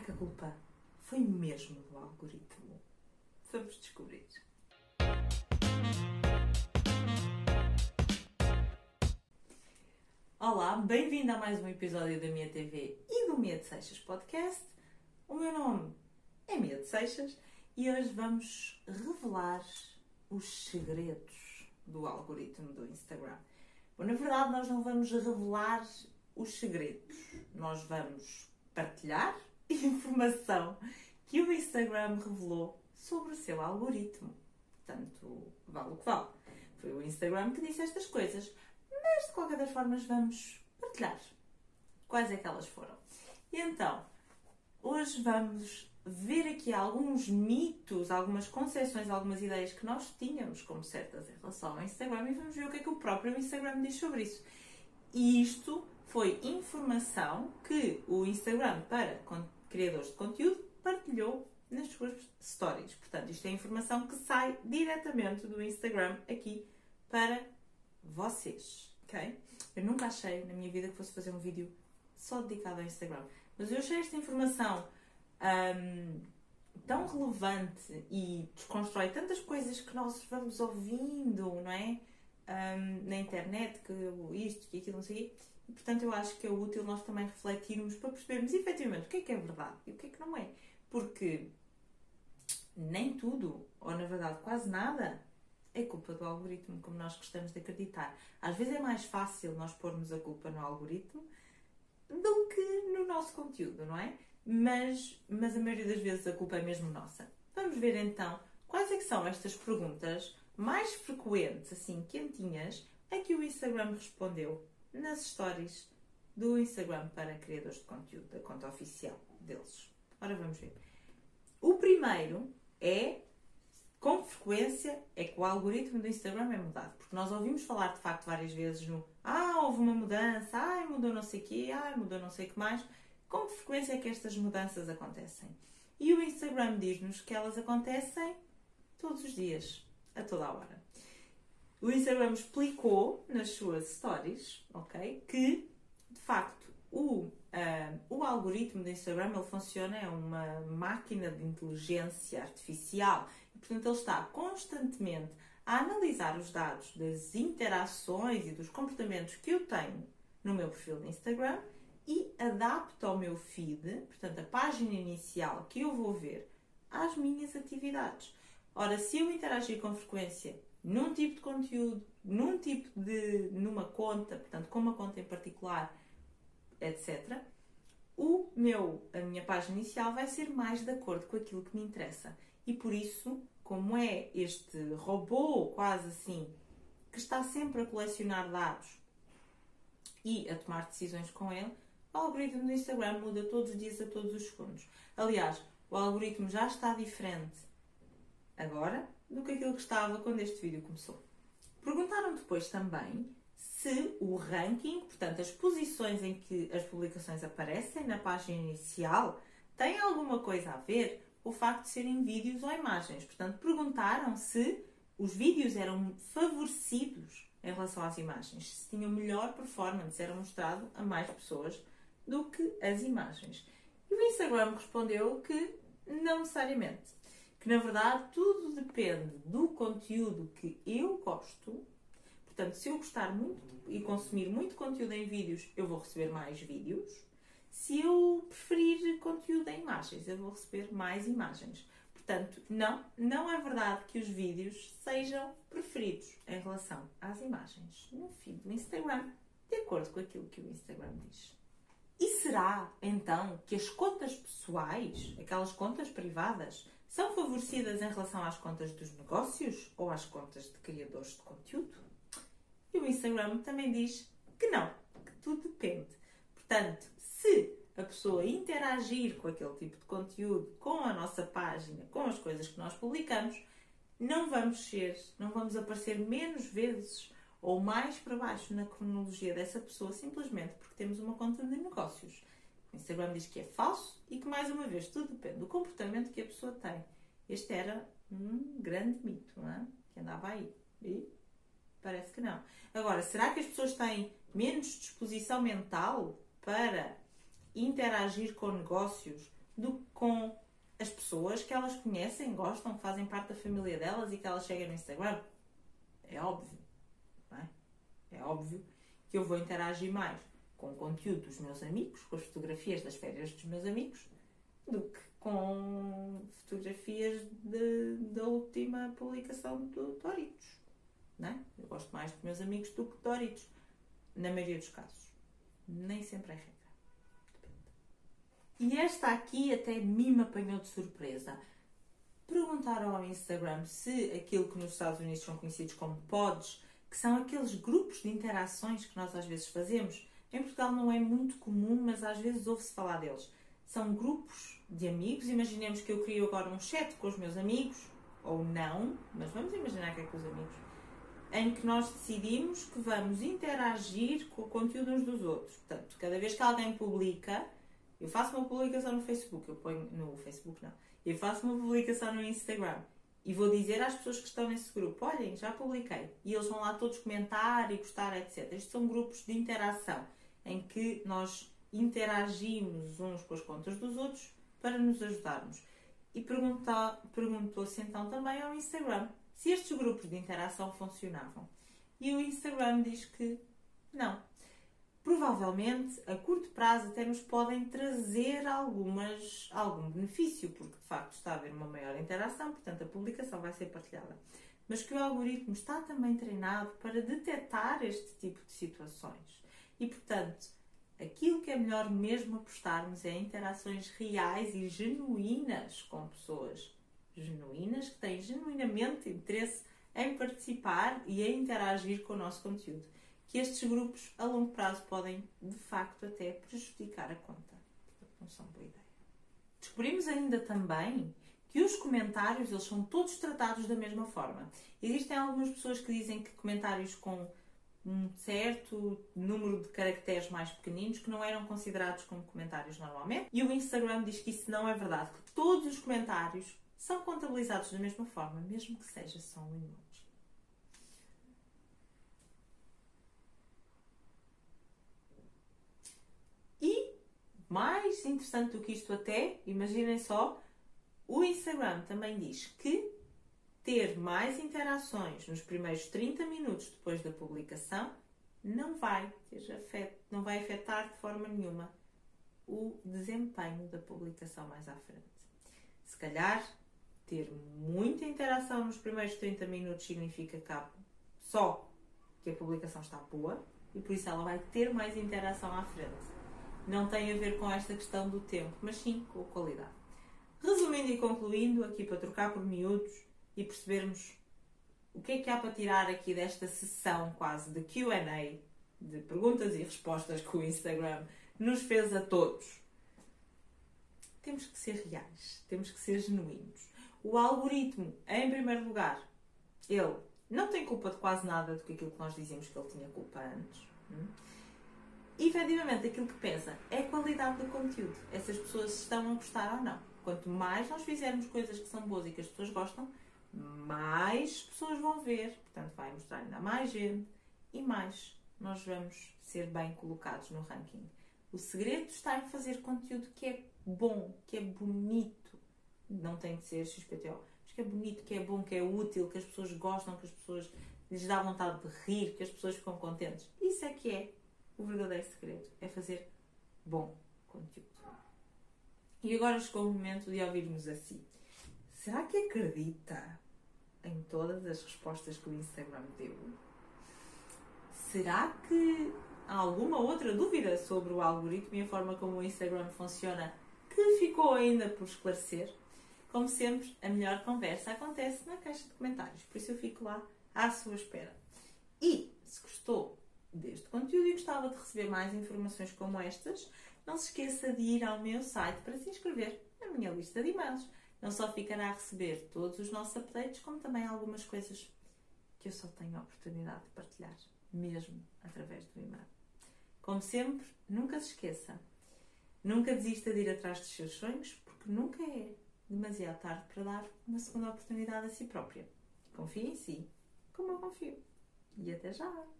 que a culpa foi mesmo do algoritmo? Vamos descobrir. Olá, bem-vindo a mais um episódio da Minha TV e do Mia de Seixas Podcast. O meu nome é Mia de Seixas e hoje vamos revelar os segredos do algoritmo do Instagram. Bom, na verdade, nós não vamos revelar os segredos, nós vamos partilhar informação que o Instagram revelou sobre o seu algoritmo. Portanto, vale o que vale. Foi o Instagram que disse estas coisas, mas de qualquer das formas vamos partilhar quais é que elas foram. E então, hoje vamos ver aqui alguns mitos, algumas concepções, algumas ideias que nós tínhamos como certas em relação ao Instagram e vamos ver o que é que o próprio Instagram diz sobre isso. E isto foi informação que o Instagram, para criadores de conteúdo, partilhou nas suas stories. Portanto, isto é informação que sai diretamente do Instagram aqui para vocês, ok? Eu nunca achei na minha vida que fosse fazer um vídeo só dedicado ao Instagram, mas eu achei esta informação um, tão relevante e desconstrói tantas coisas que nós vamos ouvindo, não é? Um, na internet, que isto, que aquilo, não sei o quê portanto, eu acho que é útil nós também refletirmos para percebermos efetivamente o que é que é verdade e o que é que não é. Porque nem tudo, ou na verdade quase nada, é culpa do algoritmo, como nós gostamos de acreditar. Às vezes é mais fácil nós pormos a culpa no algoritmo do que no nosso conteúdo, não é? Mas, mas a maioria das vezes a culpa é mesmo nossa. Vamos ver então quais é que são estas perguntas mais frequentes, assim, quentinhas, a que o Instagram respondeu nas stories do Instagram para criadores de conteúdo, da conta oficial deles. Ora, vamos ver. O primeiro é com frequência é que o algoritmo do Instagram é mudado. Porque nós ouvimos falar de facto várias vezes no Ah, houve uma mudança, ai, mudou não sei o quê, ai, mudou não sei o que mais. Com frequência é que estas mudanças acontecem? E o Instagram diz-nos que elas acontecem todos os dias, a toda a hora. O Instagram explicou nas suas stories, ok, que de facto o, uh, o algoritmo do Instagram ele funciona, é uma máquina de inteligência artificial e, portanto, ele está constantemente a analisar os dados das interações e dos comportamentos que eu tenho no meu perfil no Instagram e adapta ao meu feed, portanto, a página inicial que eu vou ver, às minhas atividades. Ora, se eu interagir com frequência num tipo de conteúdo, num tipo de. numa conta, portanto, com uma conta em particular, etc., o meu, a minha página inicial vai ser mais de acordo com aquilo que me interessa. E por isso, como é este robô, quase assim, que está sempre a colecionar dados e a tomar decisões com ele, o algoritmo do Instagram muda todos os dias, a todos os segundos. Aliás, o algoritmo já está diferente agora do que aquilo que estava quando este vídeo começou. Perguntaram depois também se o ranking, portanto, as posições em que as publicações aparecem na página inicial, tem alguma coisa a ver com o facto de serem vídeos ou imagens. Portanto, perguntaram se os vídeos eram favorecidos em relação às imagens, se tinham melhor performance, era mostrado a mais pessoas do que as imagens. E o Instagram respondeu que não necessariamente que na verdade tudo depende do conteúdo que eu gosto. Portanto, se eu gostar muito e consumir muito conteúdo em vídeos, eu vou receber mais vídeos. Se eu preferir conteúdo em imagens, eu vou receber mais imagens. Portanto, não, não é verdade que os vídeos sejam preferidos em relação às imagens no feed do Instagram, de acordo com aquilo que o Instagram diz. E será então que as contas pessoais, aquelas contas privadas, são favorecidas em relação às contas dos negócios ou às contas de criadores de conteúdo? E o Instagram também diz que não, que tudo depende. Portanto, se a pessoa interagir com aquele tipo de conteúdo, com a nossa página, com as coisas que nós publicamos, não vamos ser, não vamos aparecer menos vezes ou mais para baixo na cronologia dessa pessoa simplesmente porque temos uma conta de negócios. O Instagram diz que é falso e que, mais uma vez, tudo depende do comportamento que a pessoa tem. Este era um grande mito, não é? Que andava aí. E parece que não. Agora, será que as pessoas têm menos disposição mental para interagir com negócios do que com as pessoas que elas conhecem, gostam, fazem parte da família delas e que elas chegam no Instagram. É óbvio, é? É óbvio que eu vou interagir mais com o conteúdo dos meus amigos, com as fotografias das férias dos meus amigos, do que com fotografias de, da última publicação do Doritos. Não é? Eu gosto mais dos meus amigos do que de Doritos, na maioria dos casos. Nem sempre é regra. E esta aqui até mim me apanhou de surpresa. Perguntaram ao Instagram se aquilo que nos Estados Unidos são conhecidos como pods, que são aqueles grupos de interações que nós às vezes fazemos, em Portugal não é muito comum, mas às vezes ouve-se falar deles. São grupos de amigos. Imaginemos que eu crio agora um chat com os meus amigos, ou não, mas vamos imaginar que é com os amigos, em que nós decidimos que vamos interagir com o conteúdo uns dos outros. Portanto, cada vez que alguém publica, eu faço uma publicação no Facebook, eu ponho no Facebook não, eu faço uma publicação no Instagram e vou dizer às pessoas que estão nesse grupo: olhem, já publiquei. E eles vão lá todos comentar e gostar, etc. Estes são grupos de interação em que nós interagimos uns com as contas dos outros para nos ajudarmos. E perguntou-se então também ao Instagram se estes grupos de interação funcionavam. E o Instagram diz que não. Provavelmente, a curto prazo, até nos podem trazer algumas, algum benefício, porque de facto está a haver uma maior interação, portanto a publicação vai ser partilhada. Mas que o algoritmo está também treinado para detectar este tipo de situações. E portanto, Aquilo que é melhor mesmo apostarmos é interações reais e genuínas com pessoas. Genuínas que têm genuinamente interesse em participar e em interagir com o nosso conteúdo. Que estes grupos a longo prazo podem de facto até prejudicar a conta. Não são boa ideia. Descobrimos ainda também que os comentários eles são todos tratados da mesma forma. Existem algumas pessoas que dizem que comentários com um certo número de caracteres mais pequeninos que não eram considerados como comentários normalmente. E o Instagram diz que isso não é verdade, que todos os comentários são contabilizados da mesma forma, mesmo que seja só um emoji. E, mais interessante do que isto até, imaginem só, o Instagram também diz que ter mais interações nos primeiros 30 minutos depois da publicação não vai, ter afet, não vai afetar de forma nenhuma o desempenho da publicação mais à frente. Se calhar, ter muita interação nos primeiros 30 minutos significa que só que a publicação está boa e por isso ela vai ter mais interação à frente. Não tem a ver com esta questão do tempo, mas sim com a qualidade. Resumindo e concluindo, aqui para trocar por miúdos, e percebermos o que é que há para tirar aqui desta sessão quase de QA, de perguntas e respostas que o Instagram nos fez a todos. Temos que ser reais, temos que ser genuínos. O algoritmo, em primeiro lugar, ele não tem culpa de quase nada do que aquilo que nós dizíamos que ele tinha culpa antes. Hum? E, efetivamente, aquilo que pensa é a qualidade do conteúdo. Essas pessoas estão a gostar ou não. Quanto mais nós fizermos coisas que são boas e que as pessoas gostam, mais pessoas vão ver, portanto, vai mostrar ainda mais gente e mais nós vamos ser bem colocados no ranking. O segredo está em fazer conteúdo que é bom, que é bonito. Não tem de ser XPTO, mas que é bonito, que é bom, que é útil, que as pessoas gostam, que as pessoas lhes dá vontade de rir, que as pessoas ficam contentes. Isso é que é o verdadeiro segredo, é fazer bom conteúdo. E agora chegou o momento de ouvirmos assim. Será que acredita em todas as respostas que o Instagram deu? Será que há alguma outra dúvida sobre o algoritmo e a forma como o Instagram funciona que ficou ainda por esclarecer? Como sempre, a melhor conversa acontece na caixa de comentários, por isso eu fico lá à sua espera. E se gostou deste conteúdo e gostava de receber mais informações como estas, não se esqueça de ir ao meu site para se inscrever na minha lista de e-mails não só ficará a receber todos os nossos updates, como também algumas coisas que eu só tenho a oportunidade de partilhar, mesmo através do e-mail. Como sempre, nunca se esqueça, nunca desista de ir atrás dos seus sonhos, porque nunca é demasiado tarde para dar uma segunda oportunidade a si própria. Confie em si, como eu confio. E até já!